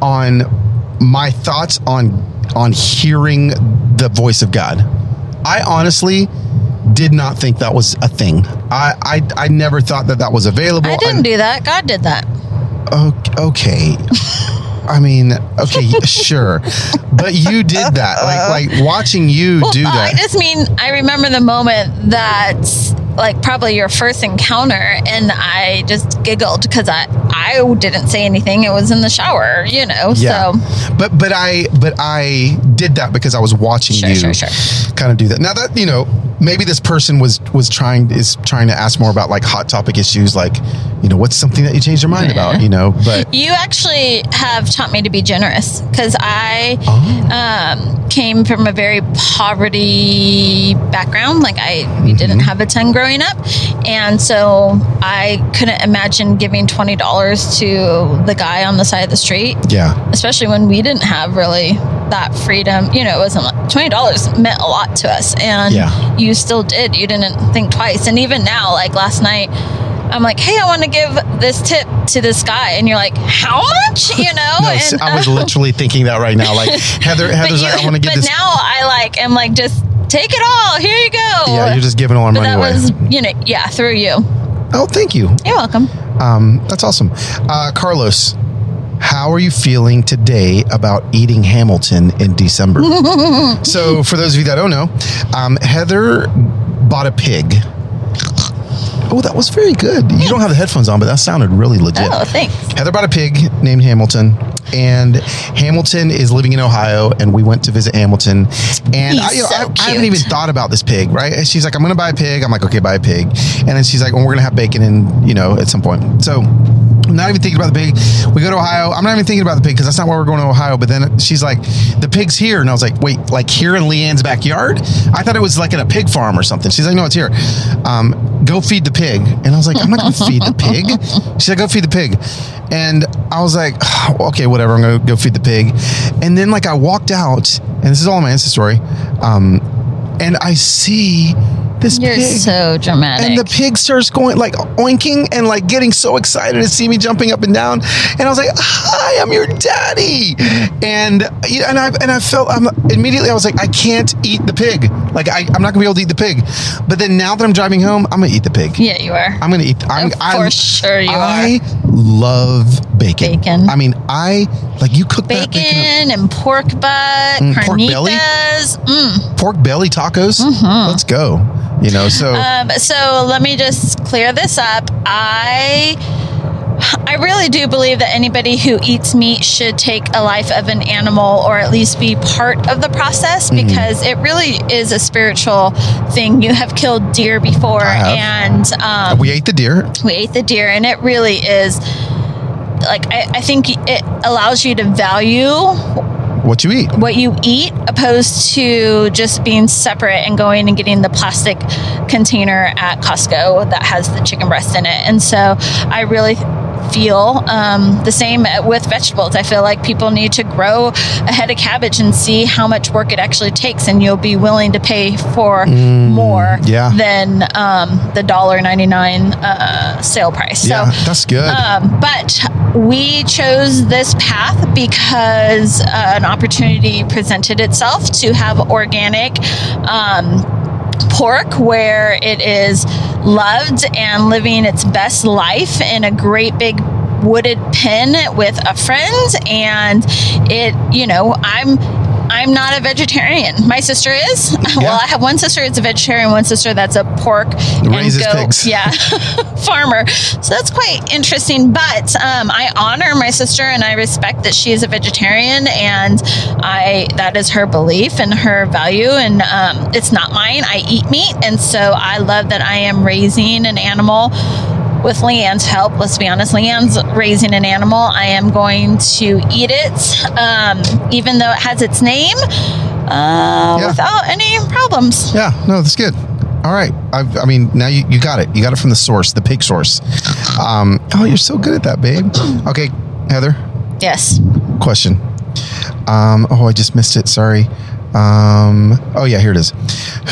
on my thoughts on on hearing the voice of God. I honestly did not think that was a thing. I I, I never thought that that was available. I didn't do that. God did that. O- okay. I mean, okay, sure, but you did that. Like, uh-huh. like watching you Well, do that. I just mean I remember the moment that like probably your first encounter and I just giggled because I I didn't say anything. It was in the shower, you know. Yeah, So but but I but I did that because I was watching Sure, you sure, sure. kind of do that. Now that you know, maybe this person was was trying is trying to ask more about like hot topic issues, like you know, what's something that you changed your mind about, you know? But you actually have taught me to be generous because I Oh. um, came from a very poverty background. Like I, we didn't Mm-hmm. have a ton growing up, and so I couldn't imagine giving twenty dollars to the guy on the side of the street. yeah, especially when we didn't have really that freedom. You know, it wasn't like twenty dollars meant a lot to us, and Yeah. you still did. You didn't think twice. And even now, like last night, I'm like, hey, I want to give this tip to this guy, and you're like, how much? You know? no, and I was um, literally thinking that right now. Like Heather, Heather's you- like, I want to get but this. now I like am like just take it all. Here you go. yeah, you're just giving all our But money that away. was, you know, yeah, through you. oh, thank you. You're welcome. Um, that's awesome. Uh, Carlos, how are you feeling today about eating Hamilton in December? so, for those of you that don't know, um, Heather bought a pig. Oh, that was very good. You don't have the headphones on, but that sounded really legit. Oh, thanks. Heather bought a pig named Hamilton, and Hamilton is living in Ohio, and we went to visit Hamilton. And I, you know, so I, I haven't even thought about this pig, right? And she's like, "I'm going to buy a pig." I'm like, "Okay, buy a pig." And then she's like, "Well, we're going to have bacon, and you know, at some point." So. I'm not even thinking about the pig. We go to Ohio. I'm not even thinking about the pig because that's not why we're going to Ohio. But then she's like, the pig's here. And I was like, wait, like here in Leanne's backyard? I thought it was like in a pig farm or something. She's like, no, it's here. Um, go feed the pig. And I was like, I'm not going to feed the pig. She's like, go feed the pig. And I was like, okay, whatever. I'm going to go feed the pig. And then like I walked out, and this is all my Insta story. Um, and I see this You're pig. so dramatic. And the pig starts going like oinking and like getting so excited to see me jumping up and down. And I was like, "Hi, I'm your daddy." And and I and I felt I'm immediately I was like, I can't eat the pig. Like I, I'm not gonna be able to eat the pig. But then now that I'm driving home, I'm gonna eat the pig. yeah, you are. I'm gonna eat. I'm, I'm- course, sure you are. I love bacon. Bacon. I mean, I like you cook that bacon. bacon and pork butt, Mm, pork belly? Mm. Pork belly tacos. Let's go. You know, so Um, so let me just clear this up. I I really do believe that anybody who eats meat should take a life of an animal or at least be part of the process Mm-hmm. because it really is a spiritual thing. You have killed deer before and um, we ate the deer. we ate the deer and it really is like I, I think it allows you to value What you eat? what you eat opposed to just being separate and going and getting the plastic container at Costco that has the chicken breast in it. And so I really feel um, the same with vegetables. I feel like people need to grow a head of cabbage and see how much work it actually takes, and you'll be willing to pay for more yeah. than um, the dollar ninety nine uh, sale price. Yeah, so that's good. um, but we chose this path because uh, an opportunity presented itself to have organic um, pork where it is loved and living its best life in a great big wooded pen with a friend. And it you know i'm i'm not a vegetarian. My sister is. Well i have one sister that's a vegetarian one sister that's a pork Raises and goat. pigs. yeah farmer. So that's quite interesting. But um, i honor my sister and i respect that she is a vegetarian and i that is her belief and her value and um, it's not mine. I eat meat and so i love that i am raising an animal with Leanne's help, let's be honest, Leanne's raising an animal. I am going to eat it, um, even though it has its name, uh, Yeah. without any problems. Yeah, no, that's good. All right. I, I mean, now you, you got it. You got it from the source, the pig source. Um, oh, you're so good at that, babe. Okay, Heather, Yes. question. Um, oh, I just missed it. Sorry. Um, oh yeah, here it is.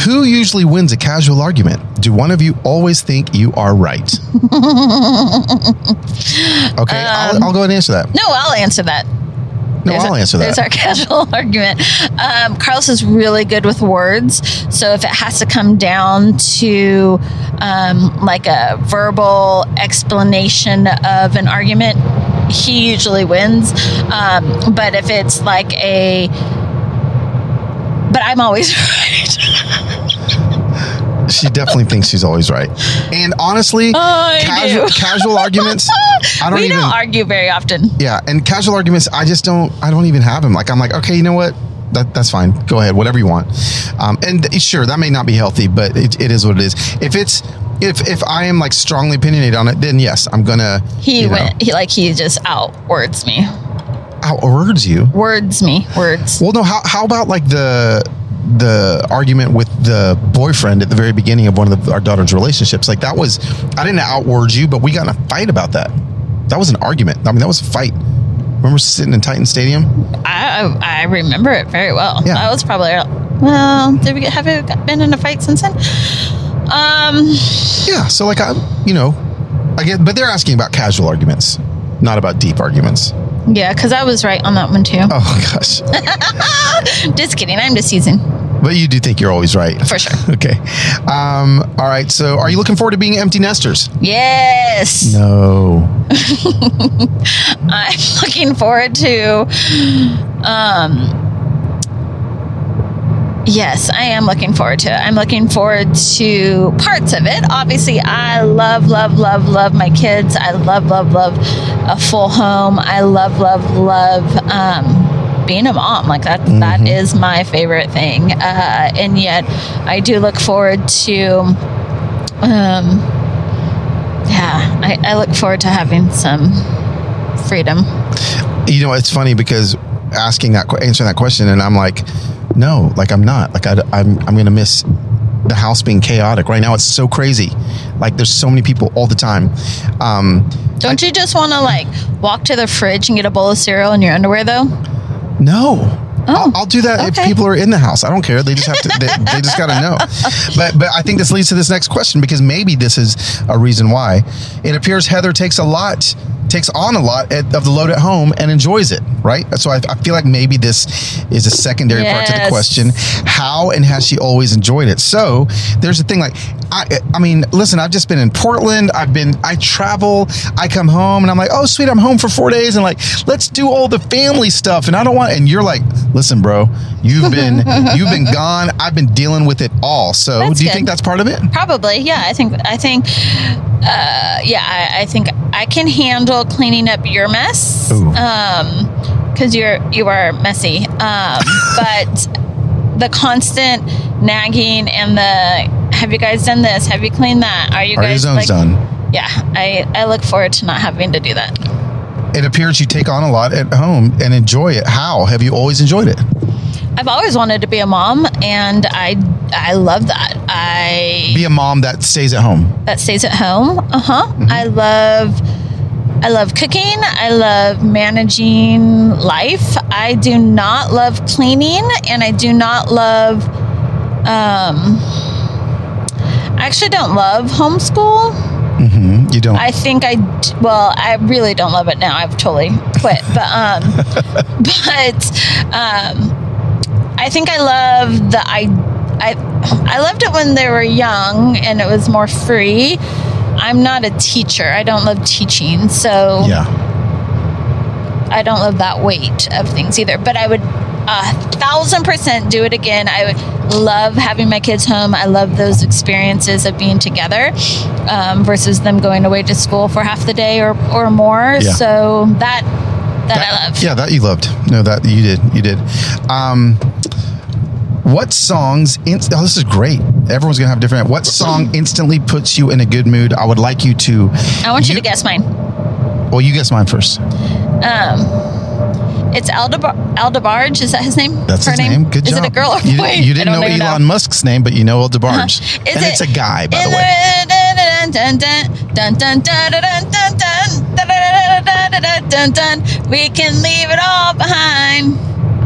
Who usually wins a casual argument? Do one of you always think you are right? okay, I'll, I'll go ahead and answer that. No, I'll answer that. No, There's I'll answer There's that. our casual argument. Um, Carlos is really good with words. So if it has to come down to um, like a verbal explanation of an argument, he usually wins. Um, but if it's like a, but I'm always right. She definitely thinks she's always right. And honestly, I casual, casual arguments, I don't we even. don't argue very often. yeah, and casual arguments, I just don't. I don't even have them. Like I'm like, okay, you know what? That, that's fine. Go ahead, whatever you want. Um, and sure, that may not be healthy, but it, it is what it is. If it's if if I am like strongly opinionated on it, then yes, I'm gonna. He you know, went, he like he just outwords me. Outwords you. Words me. Words. Well, no. How how about like the the argument with the boyfriend at the very beginning of one of the, our daughter's relationships? Like that was I didn't outword you, but we got in a fight about that. That was an argument. I mean, that was a fight. Remember sitting in Titan Stadium? I I remember it very well. Yeah. That was probably well. Did we have we been in a fight since then? Um. Yeah. So like I, you know, I get, but they're asking about casual arguments, not about deep arguments. Yeah, because I was right on that one too. Oh gosh. Just kidding. I'm just teasing But you do think you're always right. for sure. Okay. Um, all right. So are you looking forward to being empty nesters? Yes. No. I'm looking forward to. Um. Yes, I am looking forward to it. I'm looking forward to parts of it. Obviously, I love, love, love, love my kids. I love, love, love a full home. I love, love, love um, being a mom. Like that, that is my favorite thing. Uh, and yet, I do look forward to. Um, yeah, I, I look forward to having some freedom. you know it's funny because asking that answering that question and i'm like no like i'm not like I, i'm i'm gonna miss the house being chaotic right now it's so crazy like there's so many people all the time um Don't you just want to like walk to the fridge and get a bowl of cereal in your underwear though? no I'll, I'll do that if people are in the house. I don't care. They just have to. They, they just got to know. But but I think this leads to this next question because maybe this is a reason why. It appears Heather takes a lot, takes on a lot at, of the load at home and enjoys it. Right. So I, I feel like maybe this is a secondary part to the question: How and has she always enjoyed it? So there's the thing. Like I, I mean, listen. I've just been in Portland. I've been. I travel. I come home and I'm like, oh sweet, I'm home for four days and like let's do all the family stuff. And I don't want. And you're like, listen, bro, you've been you've been gone. I've been dealing with it all. So That's do you good. think that's part of it? Probably, yeah. I think I think, uh, yeah. I, I think I can handle cleaning up your mess, Ooh. um, because you're you are messy. Um, but the constant nagging and the have you guys done this? Have you cleaned that? Are you Are your guys zones like? done? Yeah, I I look forward to not having to do that. It appears you take on a lot at home and enjoy it. How have you always enjoyed it? I've always wanted to be a mom, and I I love that. I Be a mom that stays at home. that stays at home. Uh huh. Mm-hmm. I love. I love cooking. I love managing life. I do not love cleaning, and I do not love. Um, I actually don't love homeschool. hmm You don't. I think I. well, I really don't love it now. I've totally quit. But um, but um, I think I love the I I I loved it when they were young and it was more free. I'm not a teacher. I don't love teaching, so yeah. I don't love that weight of things either. But I would a thousand percent do it again. I would love having my kids home. I love those experiences of being together um, versus them going away to school for half the day or, or more. Yeah. So that that, I love. Yeah, that you loved. No, that you did. You did. Um, what songs? Inst- oh, this is great. Everyone's gonna have different. What song instantly puts you in a good mood? I would like you to. I want you, to guess mine. Well, you guess mine first. Um. It's Aldebar- El DeBarge. Is that his name? That's Her his name. name? Good is job. Is it a girl or a you, boy? You, didn't know Elon know. Musk's name, but you know El DeBarge. Uh-huh. and it, it's a guy, by the way. We can leave it all behind.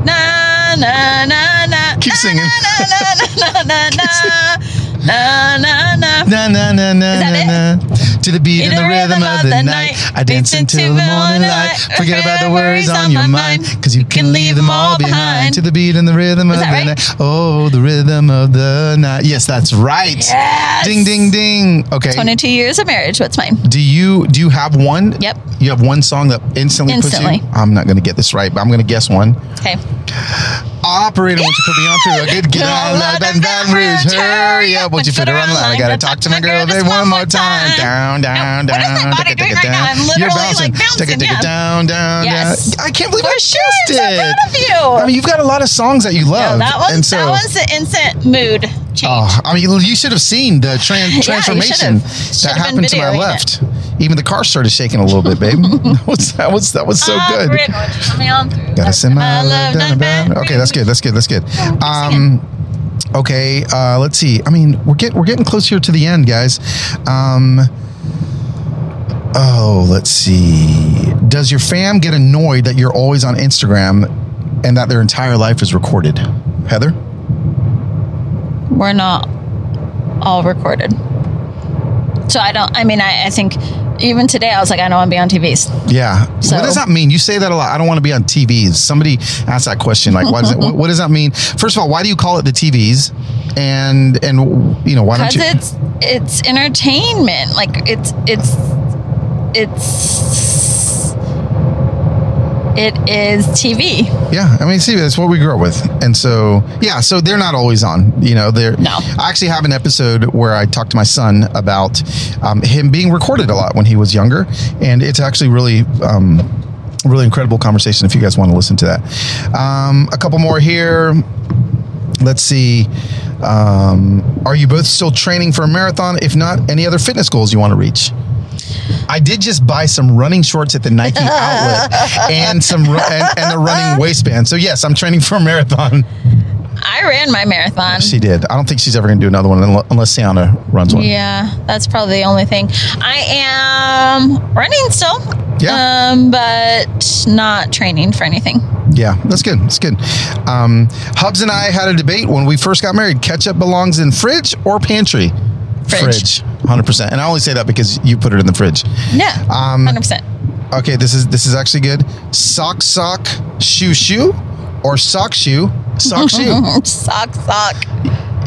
Nah na na na. Keep singing. Na na na na na na na na. Na na na na Is that na na. To the beat and the rhythm of the night, I dance until the morning light. Forget about the worries on your mind, cause you can leave them all behind. To the beat and the rhythm of the right? night. Oh, the rhythm of the night. Yes, that's right. Yes. Ding ding ding. Okay. 22 years of marriage. What's mine? Do you do you have one? Yep. You have one song that instantly, Instantly. puts you. I'm not going to get this right, but I'm going to guess one. Okay. Operator, won't you put me on through a good get on Baton Baton Rouge? Hurry up, won't you fit her on the line? I gotta talk to my girl babe one more time. Down, down, Now, what is down. body take it, doing right now? down. I'm literally, like, bouncing, Take it, take it down, down, down. I can't believe I sure. guessed I'm proud of you. I mean, you've got a lot of songs that you love. that and one's so, that one's the instant mood change. Oh, I mean, you should have seen the tran- transformation should've. that Should've been happened to my left. Even the car started shaking a little bit, babe. that was that was that was so ah, good. Operator, put me on through Gotta send my love down bound. Okay, that's good. That's good. That's good. Um, okay, uh, let's see. I mean, we're getting we're getting close here to the end, guys. Um, oh, let's see. Does your fam get annoyed that you're always on Instagram and that their entire life is recorded? Heather, We're not all recorded. So I don't. I mean, I, I think even today I was like, I don't want to be on TVs. yeah. So- what does that mean? You say that a lot. I don't want to be on TVs. Somebody asked that question. Like, why does it, what, what does that mean? First of all, why do you call it the TVs? And and you know why don't you? because it's it's entertainment like it's it's it's it is tv Yeah, I mean, see, that's what we grew up with, and so yeah, so they're not always on. You know, they're. No. I actually have an episode where I talked to my son about um, him being recorded a lot when he was younger, and it's actually really. Um, Really incredible conversation. If you guys want to listen to that, um, a couple more here. Let's see. Um, are you both still training for a marathon? If not, any other fitness goals you want to reach? I did just buy some running shorts at the Nike outlet and some and, and a running waistband. So yes, I'm training for a marathon. i ran my marathon She did. I don't think she's ever going to do another one unless Sienna runs one. yeah that's probably the only thing i am running still Yeah. um but not training for anything Yeah, that's good. That's good. Um, Hubs and I had a debate when we first got married. Ketchup belongs in fridge or pantry? Fridge. hundred percent. And I only say that because you put it in the fridge. yeah Um, 100% Okay, this is this is actually good. Sock, sock, shoe, shoe, or sock, shoe, sock, shoe. sock sock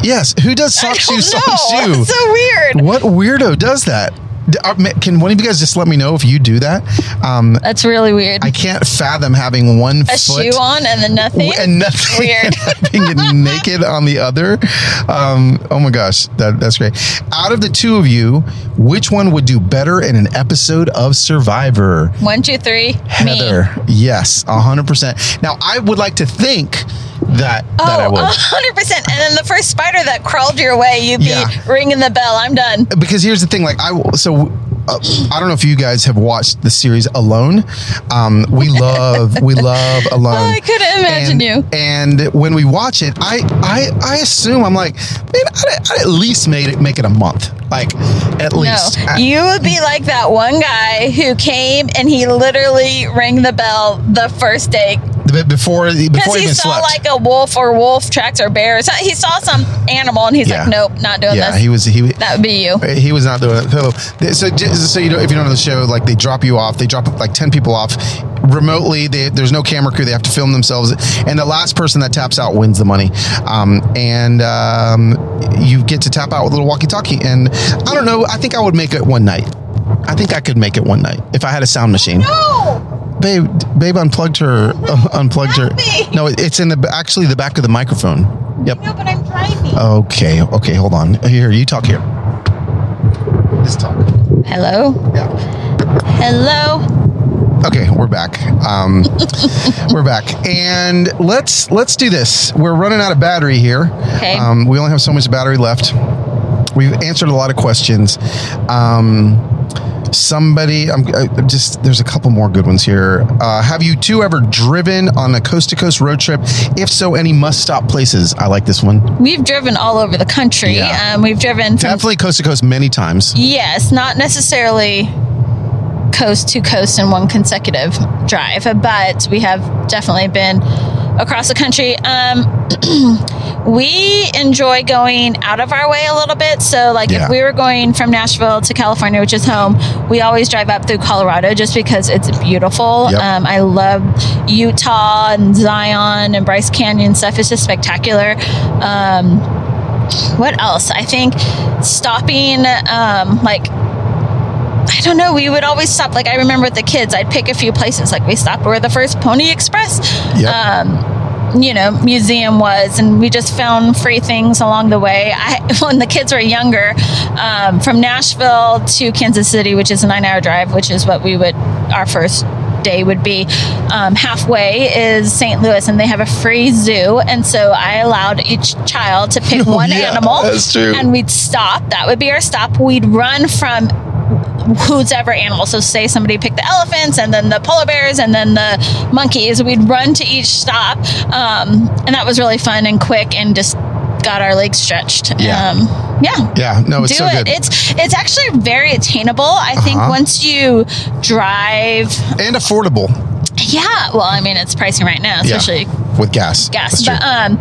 Yes. Who does sock, shoe, don't sock, know. shoe? It's so weird What weirdo does that? Can one of you guys just let me know if you do that? Um, that's really weird I can't fathom having one a foot shoe on and then nothing and nothing Weird. and having it naked on the other. Um, oh my gosh, that, that's great. Out of the two of you, which one would do better in an episode of Survivor? One, two, three. Heather, Me. yes, hundred percent. Now, I would like to think that that I Oh, would. hundred percent. And then the first spider that crawled your way, you'd be Yeah. ringing the bell. I'm done. because here's the thing like i so uh, i don't know if you guys have watched the series alone um we love we love alone Oh, I couldn't imagine and, you. and when we watch it i i i assume i'm like man i'd, I'd at least make it make it a month like at least No, I- you would be like that one guy who came and he literally rang the bell the first day before before he he even saw slept like a wolf or wolf tracks or bear. or. He saw some animal and he's Yeah. like, "Nope, not doing yeah this." he was he that would be you. he was not doing it. So, so, just so you know, if you don't know the show, like they drop you off, they drop like ten people off remotely. They, there's no camera crew; they have to film themselves, and the last person that taps out wins the money. Um, and um, you get to tap out with a little walkie-talkie. And I don't know. I think I would make it one night. I think I could make it one night if I had a sound machine. No, Babe, babe unplugged her. Uh, unplugged her. Me. No, it's in the actually the back of the microphone. Yep. no, but I'm driving. Okay. Okay. Hold on. Here, you talk here. Just talk. Hello, Yeah. hello. Okay, we're back. Um, we're back, and let's let's do this. We're running out of battery here. Okay. Um, we only have so much battery left. We've answered a lot of questions. Um, somebody, I'm uh, just there's a couple more good ones here. Uh, have you two ever driven on a coast to coast road trip? If so, any must stop places? I like this one. We've driven all over the country. Yeah. Um, we've driven from Definitely coast to coast many times. Yes, not necessarily coast to coast in one consecutive drive, but we have definitely been across the country. Um, we enjoy going out of our way a little bit. So, like, Yeah. if we were going from Nashville to California, which is home, we always drive up through Colorado just because it's beautiful. Yep. Um, I love Utah and Zion and Bryce Canyon stuff. It's just spectacular. Um, what else? I think stopping, um, like, I don't know. We would always stop. Like I remember with the kids, I'd pick a few places. Like we stopped where the first Pony Express, Yep. um, you know, museum was, and we just found free things along the way. I, when the kids were younger, um, from Nashville to Kansas City, which is a nine-hour drive, which is what we would our first day would be. Um, halfway is St. Louis, and they have a free zoo, and so I allowed each child to pick one Yeah, animal, that's true. and we'd stop. That would be our stop. We'd run from who's ever animal. So say somebody picked the elephants and then the polar bears and then the monkeys. We'd run to each stop, um, and that was really fun and quick and just got our legs stretched. Yeah. um, yeah. Yeah, no, it's Do so it. good. It's it's actually very attainable. I think Uh-huh. once you drive, and affordable. yeah. Well, I mean, it's pricing right now, Yeah. especially with gas. gas. But um,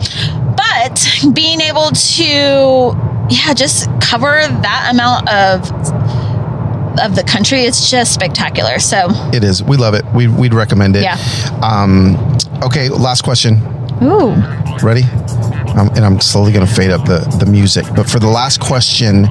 but being able to yeah, just cover that amount of of the country, it's just spectacular. So it is. We love it. We, we'd recommend it. Yeah. Um, okay, last question. ooh, Ready? Um, and I'm slowly going to fade up the, the music. But for the last question,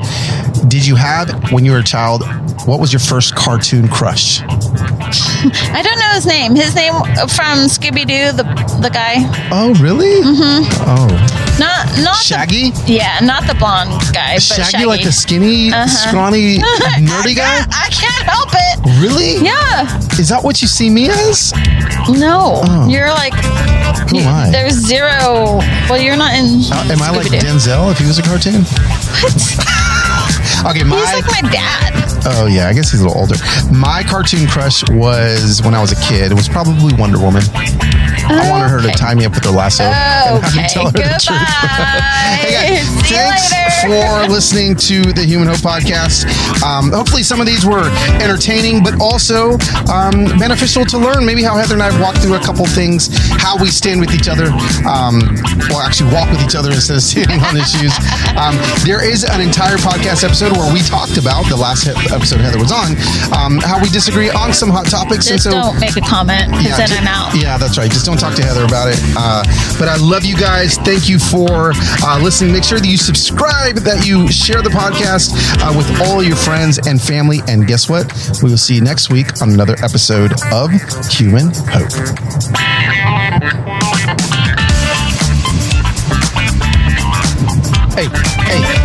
did you have, when you were a child, what was your first cartoon crush? I don't know his name. His name from Scooby Doo, the the guy. Oh, really? Mm-hmm. Oh. Not not Shaggy? The, yeah, not the blonde guy, but Shaggy, Shaggy, like the skinny, Uh-huh. scrawny, nerdy guy? I can't help it. Really? Yeah. Is that what you see me as? No, Oh. you're like Who am I? there's zero. Well, you're not in. Uh, am I like Denzel if he was a cartoon? What? Okay, my. He's like my dad. Oh yeah, I guess he's a little older. My cartoon crush was when I was a kid. It was probably Wonder Woman. I wanted her to tie me up with her lasso and have me Okay, tell her the truth. hey guys, See thanks for listening to the Human Hope podcast. Um, hopefully, some of these were entertaining, but also um, beneficial to learn. Maybe how Heather and I have walked through a couple things, how we stand with each other, um, well, actually walk with each other instead of standing on issues. Um, there is an entire podcast episode where we talked about the last episode Heather was on, um, how we disagree on some hot topics. Just and so, don't make a comment because then ju- I'm out. Yeah, that's right. Just don't talk to Heather about it. Uh, but I love you guys. Thank you for uh, listening. Make sure that you subscribe, that you share the podcast uh, with all your friends and family. And guess what? We will see you next week on another episode of Human Hope. Hey, hey.